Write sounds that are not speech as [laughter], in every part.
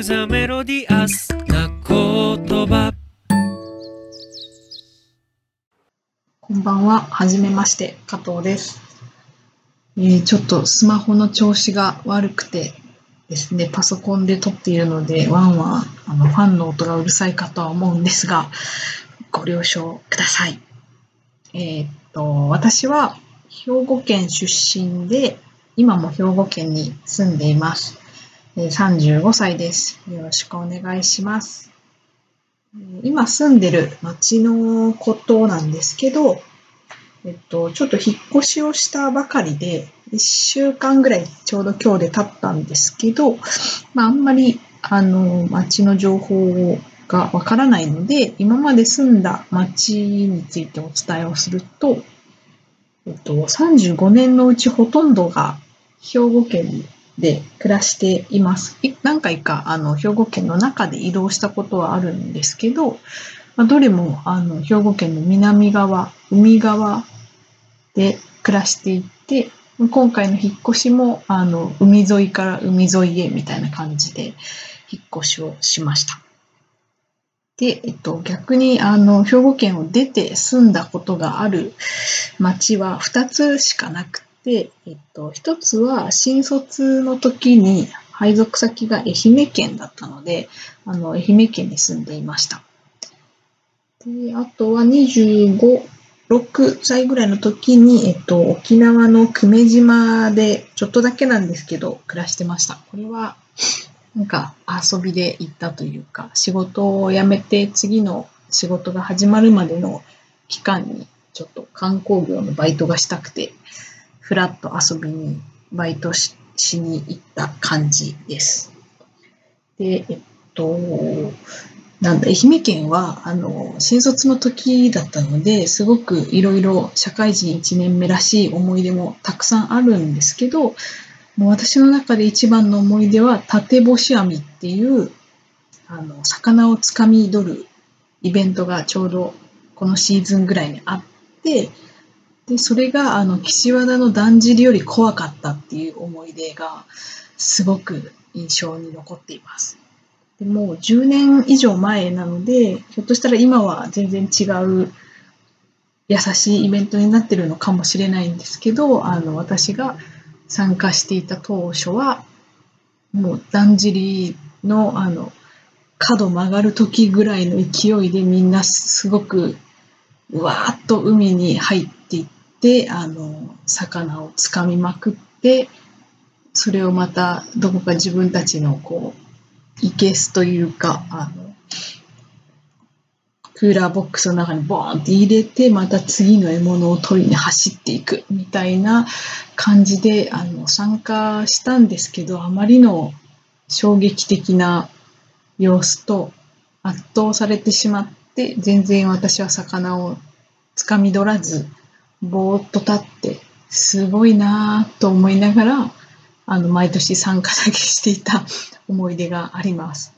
クザメロディアスな言葉こんばんは。はじめまして。加藤です。えーちょっとスマホの調子が悪くてですね、パソコンで撮っているので、ワンワン、あの、ファンの音がうるさいかとは思うんですが、ご了承ください。えーっと、私は兵庫県出身で、今も兵庫県に住んでいます。35歳です。よろしくお願いします。今住んでる町のことなんですけど、えっと、ちょっと引っ越しをしたばかりで、1週間ぐらいちょうど今日で経ったんですけど、まあ、あんまり、あの、町の情報がわからないので、今まで住んだ町についてお伝えをすると、えっと、35年のうちほとんどが兵庫県にで暮らしています。何回か、あの、兵庫県の中で移動したことはあるんですけど、まあ、どれも、あの、兵庫県の南側、海側で暮らしていて、今回の引っ越しも、あの、海沿いから海沿いへみたいな感じで引っ越しをしました。で、えっと、逆に、あの、兵庫県を出て住んだことがある町は2つしかなくて、えっと、1つは新卒の時に配属先が愛媛県だったので、あの、愛媛県に住んでいました。で、あとは25、6歳ぐらいの時に、えっと、沖縄の久米島で、ちょっとだけなんですけど、暮らしてました。これは、なんか遊びで行ったというか、仕事を辞めて次の仕事が始まるまでの期間に、ちょっと観光業のバイトがしたくて、ふらっと遊びに、バイトしに行った感じです。で、えっと、なんだ、愛媛県は、あの、新卒の時だったので、すごくいろいろ社会人1年目らしい思い出もたくさんあるんですけど、もう私の中で一番の思い出は、縦干し網っていう、あの、魚をつかみ取るイベントがちょうどこのシーズンぐらいにあって、で、それが、あの、岸和田のだんじりより怖かったっていう思い出が、すごく印象に残っています。でもう10年以上前なので、ひょっとしたら今は全然違う優しいイベントになってるのかもしれないんですけど、あの、私が参加していた当初は、もうだんじりの、あの、角曲がる時ぐらいの勢いでみんなすごく、うわーっと海に入っていって、あの、魚をつかみまくって、それをまたどこか自分たちのこう、いけすというか、あの、クーラーボックスの中にボーンって入れて、また次の獲物を取りに走っていくみたいな感じで、あの、参加したんですけど、あまりの衝撃的な様子と圧倒されてしまって、全然私は魚をつかみ取らず、ぼーっと立って、すごいなぁと思いながら、あの、毎年参加だけしていた [laughs] 思い出があります。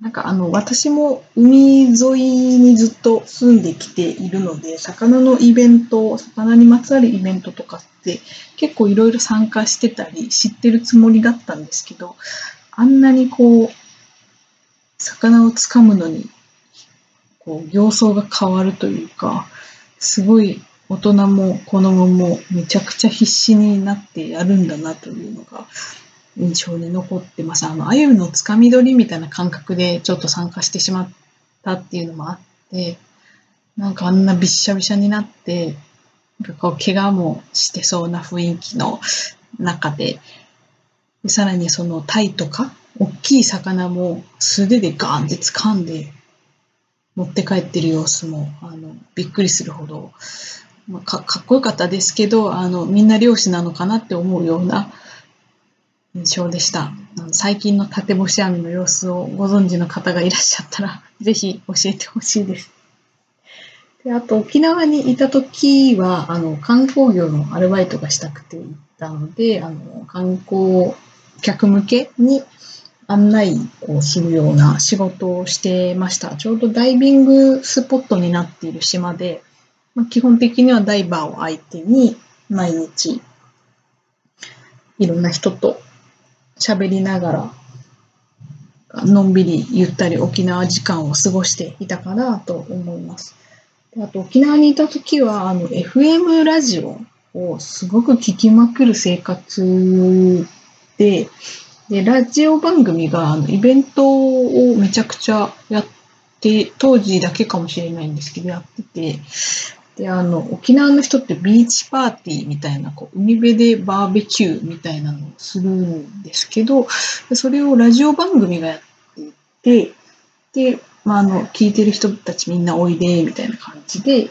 なんかあの、私も海沿いにずっと住んできているので、魚のイベント、魚にまつわるイベントとかって結構いろいろ参加してたり知ってるつもりだったんですけど、あんなにこう、魚をつかむのに、こう、形相が変わるというか、すごい大人も子供もめちゃくちゃ必死になってやるんだなというのが印象に残ってます。あの、鮎のつかみ取りみたいな感覚でちょっと参加してしまったっていうのもあって、なんかあんなびっしゃびしゃになって、なんかこう怪我もしてそうな雰囲気の中で、でさらにそのタイとか、大きい魚も素手でガーンって掴んで持って帰ってる様子も、あの、びっくりするほど、まあ、かかっこよかったですけど、あの、みんな漁師なのかなって思うような印象でした。最近の縦干し網の様子をご存知の方がいらっしゃったら、[laughs] ぜひ教えてほしいです。であと、沖縄にいた時は、あの、観光業のアルバイトがしたくて行ったので、あの、観光客向けに案内をするような仕事をしてました。ちょうどダイビングスポットになっている島で、まあ、基本的にはダイバーを相手に毎日いろんな人と喋りながら、のんびりゆったり沖縄時間を過ごしていたかなと思います。あと沖縄にいた時は、あの、FM ラジオをすごく聞きまくる生活で、で、ラジオ番組があのイベントをめちゃくちゃやって、当時だけかもしれないんですけど、やってて、で、あの、沖縄の人ってビーチパーティーみたいな、こう、海辺でバーベキューみたいなのをするんですけど、それをラジオ番組がやっていて、で、まあ、あの、聞いてる人たちみんなおいで、みたいな感じで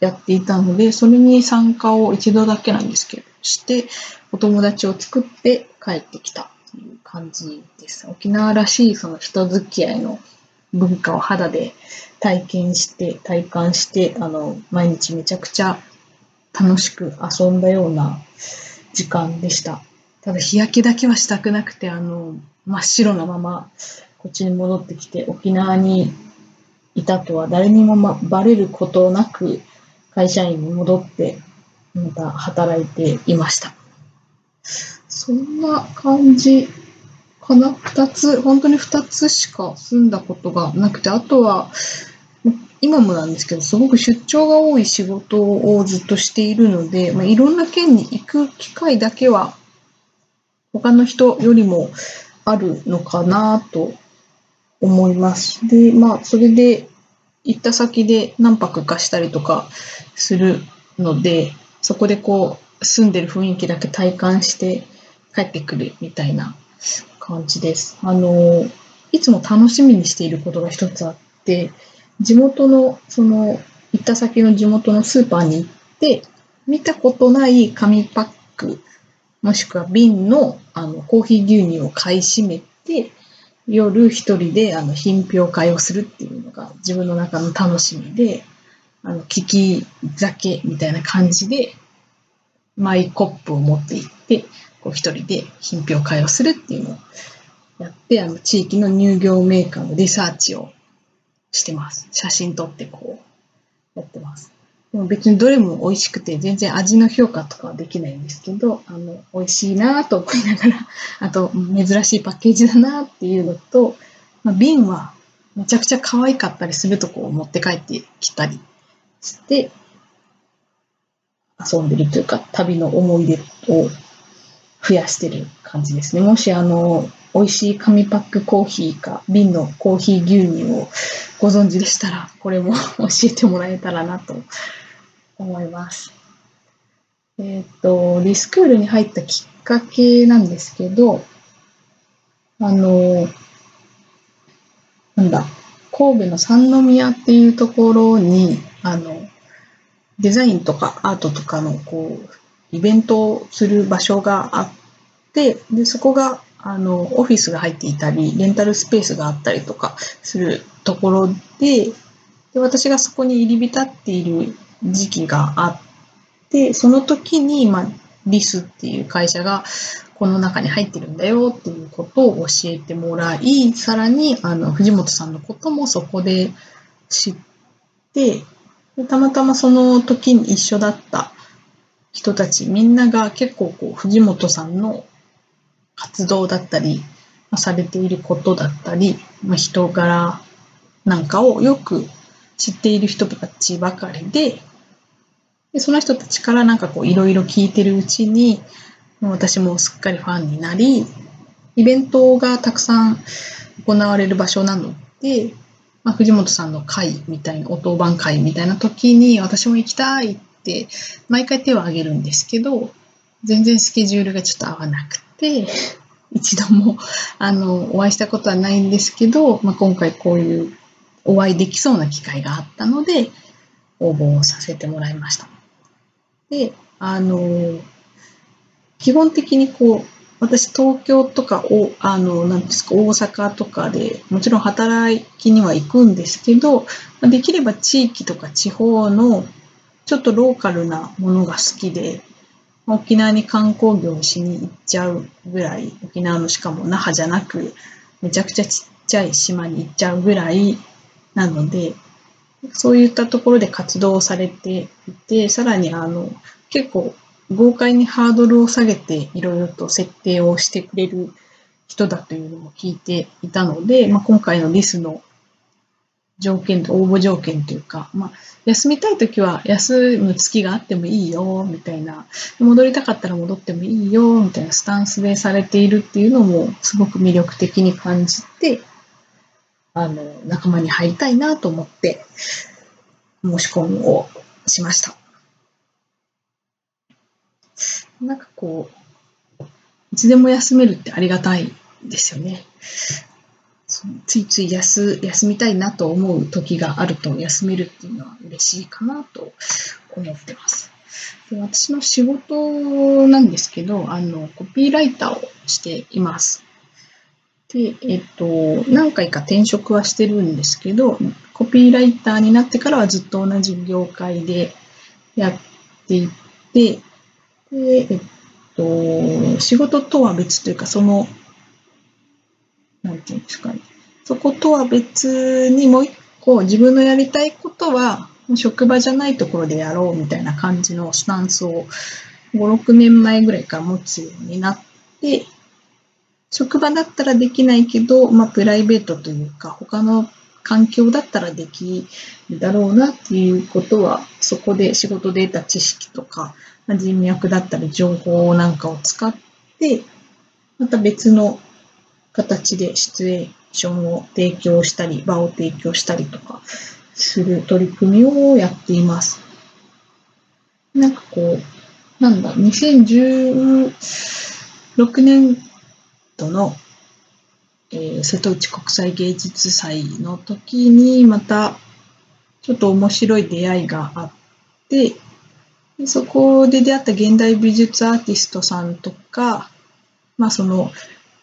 やっていたので、それに参加を一度だけなんですけど、して、お友達を作って帰ってきた。ていう感じです。沖縄らしいその人付き合いの文化を肌で体験して、体感して、あの、毎日めちゃくちゃ楽しく遊んだような時間でした。ただ日焼けだけはしたくなくて、あの、真っ白なままこっちに戻ってきて、沖縄にいたとは誰にも、ま、バレることなく会社員に戻って、また働いていました。そんな感じかな？二つ、本当に二つしか住んだことがなくて、あとは、今もなんですけど、すごく出張が多い仕事をずっとしているので、まあ、いろんな県に行く機会だけは、他の人よりもあるのかなと思います。で、まあ、それで行った先で何泊かしたりとかするので、そこでこう、住んでる雰囲気だけ体感して帰ってくるみたいな感じです。あの、いつも楽しみにしていることが一つあって、地元の、その、行った先の地元のスーパーに行って、見たことない紙パック、もしくは瓶のあのコーヒー牛乳を買い占めて、夜一人であの品評会をするっていうのが自分の中の楽しみで、あの、聞き酒みたいな感じで、マイコップを持って行って、こう一人で品評会をするっていうのをやって、あの、地域の乳業メーカーのリサーチをしてます。写真撮ってこう、やってます。でも別にどれも美味しくて、全然味の評価とかはできないんですけど、あの、美味しいなと思いながら、[laughs] あと、珍しいパッケージだなっていうのと、まあ、瓶はめちゃくちゃ可愛かったりするとこを持って帰ってきたりして、遊んでるというか、旅の思い出を増やしてる感じですね。もしあの、美味しい紙パックコーヒーか瓶のコーヒー牛乳をご存知でしたら、これも教えてもらえたらなと思います。えっ、と、リスクールに入ったきっかけなんですけど、あの、なんだ、神戸の三宮っていうところに、あの、デザインとかアートとかのこうイベントをする場所があってでそこがあのオフィスが入っていたりレンタルスペースがあったりとかするところでで私がそこに入り浸っている時期があってその時に、まあ、リスっていう会社がこの中に入ってるんだよっていうことを教えてもらいさらにあの藤本さんのこともそこで知ってでたまたまその時に一緒だった人たちみんなが結構こう藤本さんの活動だったり、まあ、されていることだったり、まあ、人柄なんかをよく知っている人たちばかりででその人たちからなんかこういろいろ聞いてるうちに私もすっかりファンになりイベントがたくさん行われる場所なのでまあ、藤本さんの会みたいな、音番会みたいな時に私も行きたいって毎回手を挙げるんですけど、全然スケジュールがちょっと合わなくて、一度もあのお会いしたことはないんですけど、まあ、今回こういうお会いできそうな機会があったので、応募をさせてもらいました。で、あの、基本的にこう、私、東京とかを、あの、なんですか、大阪とかでもちろん働きには行くんですけど、できれば地域とか地方のちょっとローカルなものが好きで、沖縄に観光業しに行っちゃうぐらい、沖縄のしかも那覇じゃなく、めちゃくちゃちっちゃい島に行っちゃうぐらいなので、そういったところで活動されていて、さらにあの、結構豪快にハードルを下げていろいろと設定をしてくれる人だというのも聞いていたので、まあ、今回のリスの条件と応募条件というか、まあ、休みたい時は休む月があってもいいよみたいな戻りたかったら戻ってもいいよみたいなスタンスでされているっていうのもすごく魅力的に感じてあの仲間に入りたいなと思って申し込みをしました。なんかこういつでも休めるってありがたいですよね。ついつい休休みたいなと思う時があると休めるっていうのは嬉しいかなと思ってます。で私の仕事なんですけど、あの、コピーライターをしています。で、えっと、何回か転職はしてるんですけど、コピーライターになってからはずっと同じ業界でやっていて、で、えっと、仕事とは別というか、そのなんていうんですかね。そことは別にもう一個自分のやりたいことは職場じゃないところでやろうみたいな感じのスタンスを5、6年前ぐらいから持つようになって、職場だったらできないけど、まあ、プライベートというか、他の環境だったらできるだろうなっていうことは、そこで仕事で得た知識とか、人脈だったり情報なんかを使って、また別の形でシチュエーションを提供したり、場を提供したりとかする取り組みをやっています。なんかこう、なんだ、2016年度の、えー、瀬戸内国際芸術祭の時にまたちょっと面白い出会いがあって、そこで出会った現代美術アーティストさんとか、まあその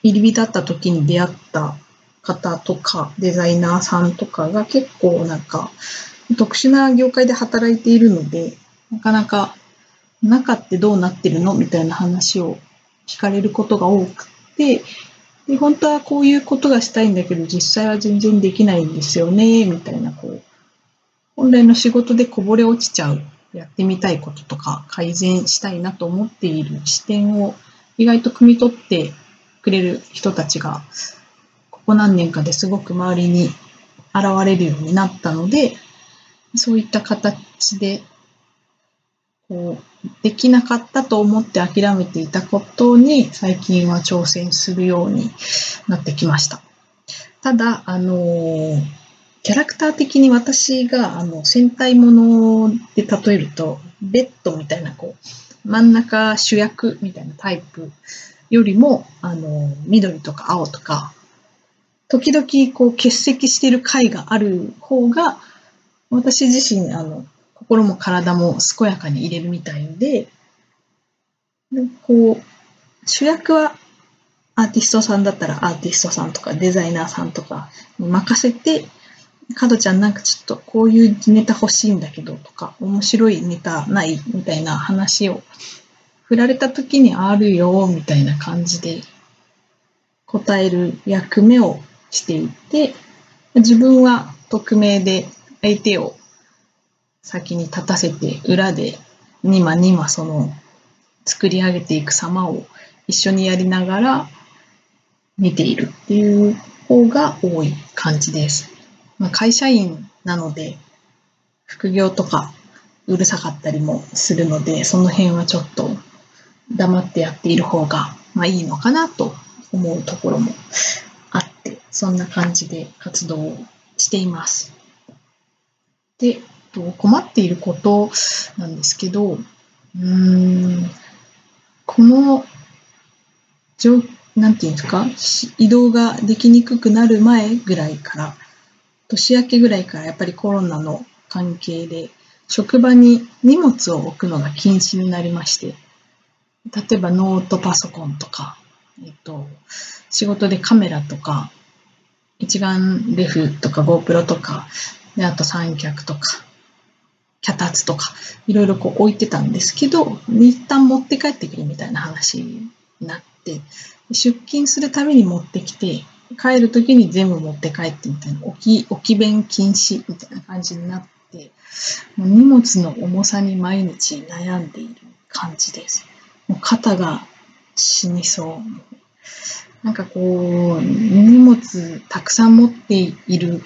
入り浸った時に出会った方とか、デザイナーさんとかが結構なんか特殊な業界で働いているので、なかなか中ってどうなってるのみたいな話を聞かれることが多くて、で本当はこういうことがしたいんだけど、実際は全然できないんですよね、みたいな、こう、本来の仕事でこぼれ落ちちゃう、やってみたいこととか、改善したいなと思っている視点を意外と汲み取ってくれる人たちが、ここ何年かですごく周りに現れるようになったので、そういった形で、こう、できなかったと思って諦めていたことに最近は挑戦するようになってきました。ただ、あの、キャラクター的に私があの戦隊もので例えると、ベッドみたいなこう、真ん中主役みたいなタイプよりも、あの、緑とか青とか、時々こう欠席してる回がある方が、私自身、あの、心も体も健やかに入れるみたいで、でこう、主役はアーティストさんだったらアーティストさんとかデザイナーさんとかに任せて、かどちゃんなんかちょっとこういうネタ欲しいんだけどとか、面白いネタないみたいな話を振られた時にあるよ、みたいな感じで答える役目をしていて、自分は匿名で相手を先に立たせて裏でにまにまその作り上げていく様を一緒にやりながら見ているっていう方が多い感じです。まあ、会社員なので副業とかうるさかったりもするのでその辺はちょっと黙ってやっている方が、まあ、いいのかなと思うところもあって、そんな感じで活動をしています。で、困っていることなんですけど、うーん、この、なんていうんですか、移動ができにくくなる前ぐらいから、年明けぐらいからやっぱりコロナの関係で、職場に荷物を置くのが禁止になりまして、例えばノートパソコンとか、えっと、仕事でカメラとか、一眼レフとか GoPro とか、であと三脚とか、脚立とか、いろいろこう置いてたんですけど、一旦持って帰ってくるみたいな話になって、出勤するために持ってきて、帰る時に全部持って帰ってみたいな、置き、置き弁禁止みたいな感じになって、もう荷物の重さに毎日悩んでいる感じです。もう肩が死にそう。なんかこう、荷物たくさん持っている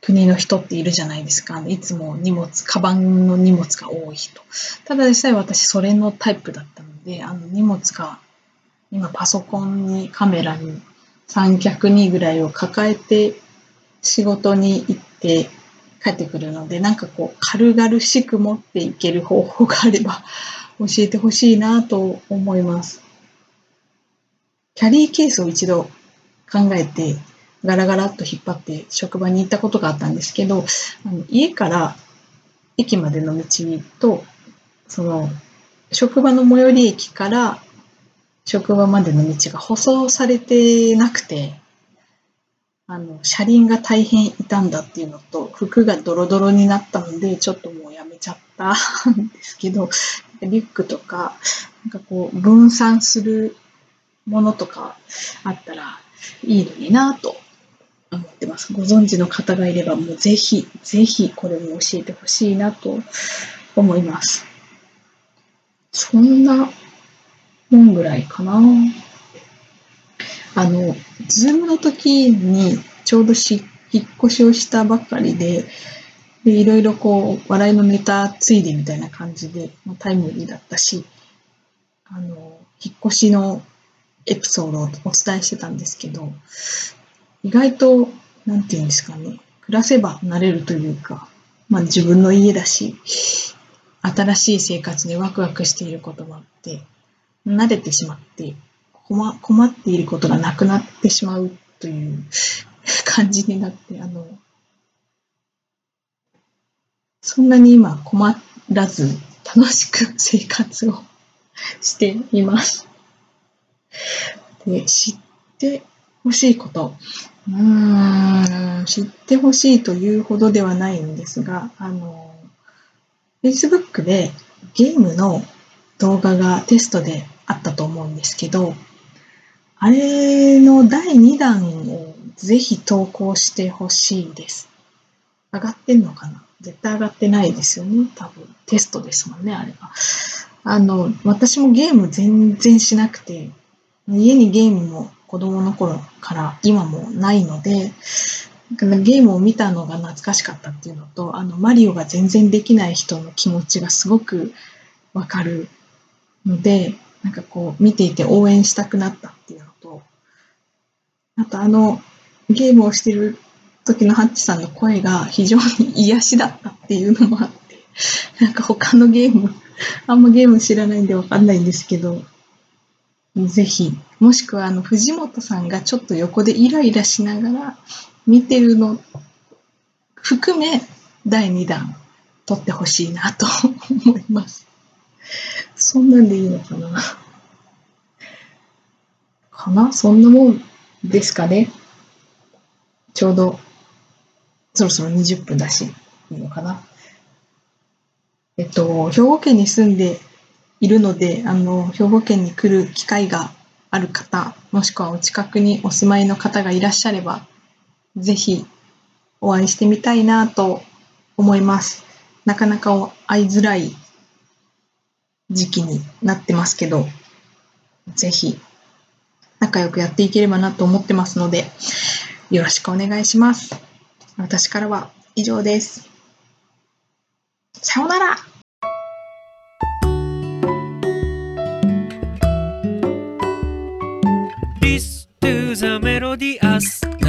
国の人っているじゃないですか。いつも荷物、カバンの荷物が多い人。ただでさえ私それのタイプだったので、あの荷物が今パソコンにカメラに三脚にぐらいを抱えて仕事に行って帰ってくるので、なんかこう軽々しく持っていける方法があれば教えてほしいなと思います。キャリーケースを一度考えてガラガラっと引っ張って職場に行ったことがあったんですけど、あの家から駅までの道と、その職場の最寄り駅から職場までの道が舗装されてなくて、あの、車輪が大変傷んだっていうのと、服がドロドロになったので、ちょっともうちゃったんですけど、リュックとか、なんかこう、分散するものとかあったらいいのになと思ってます。ご存知の方がいれば、もうぜひ、ぜひこれも教えてほしいなと思います。そんなもんぐらいかな。あの、ズームの時にちょうどし引っ越しをしたばかりで、でいろいろこう、笑いのネタついでみたいな感じで、まタイムリーだったし、あの、引っ越しのエピソードをお伝えしてたんですけど、意外と、なんていうんですかね、暮らせば慣れるというか、まあ自分の家だし、新しい生活にワクワクしていることもあって、慣れてしまって困困っていることがなくなってしまうという [laughs] 感じになって、あの、そんなに今困らず楽しく生活をしています。で、知ってほしいこと。うーん、知ってほしいというほどではないんですが、あの、Facebook でゲームの動画がテストであったと思うんですけど、あれの第2弾をぜひ投稿してほしいです。上がってんのかな？絶対上がってないですよね。多分。テストですもんね、あれは。あの、私もゲーム全然しなくて、家にゲームも子供の頃から今もないので、ゲームを見たのが懐かしかったっていうのと、あの、マリオが全然できない人の気持ちがすごくわかるので、なんかこう、見ていて応援したくなったっていうのと、あとあの、ゲームをしてる時のハッチさんの声が非常に癒しだったっていうのもあって、[laughs] なんか他のゲーム、あんまゲーム知らないんでわかんないんですけど、ぜひ、もしくはあの、藤本さんがちょっと横でイライラしながら見てるの含め、第2弾撮ってほしいなと思います。そんなんでいいのかな？かな？そんなもんですかね。ちょうど、そろそろ20分だし、いいのかな？えっと、兵庫県に住んでいるので、あの、兵庫県に来る機会がある方、もしくはお近くにお住まいの方がいらっしゃれば、ぜひお会いしてみたいなと思います。なかなか会いづらい時期になってますけど、ぜひ仲良くやっていければなと思ってますので、よろしくお願いします。私からは以上です。さようなら Listen to the melodious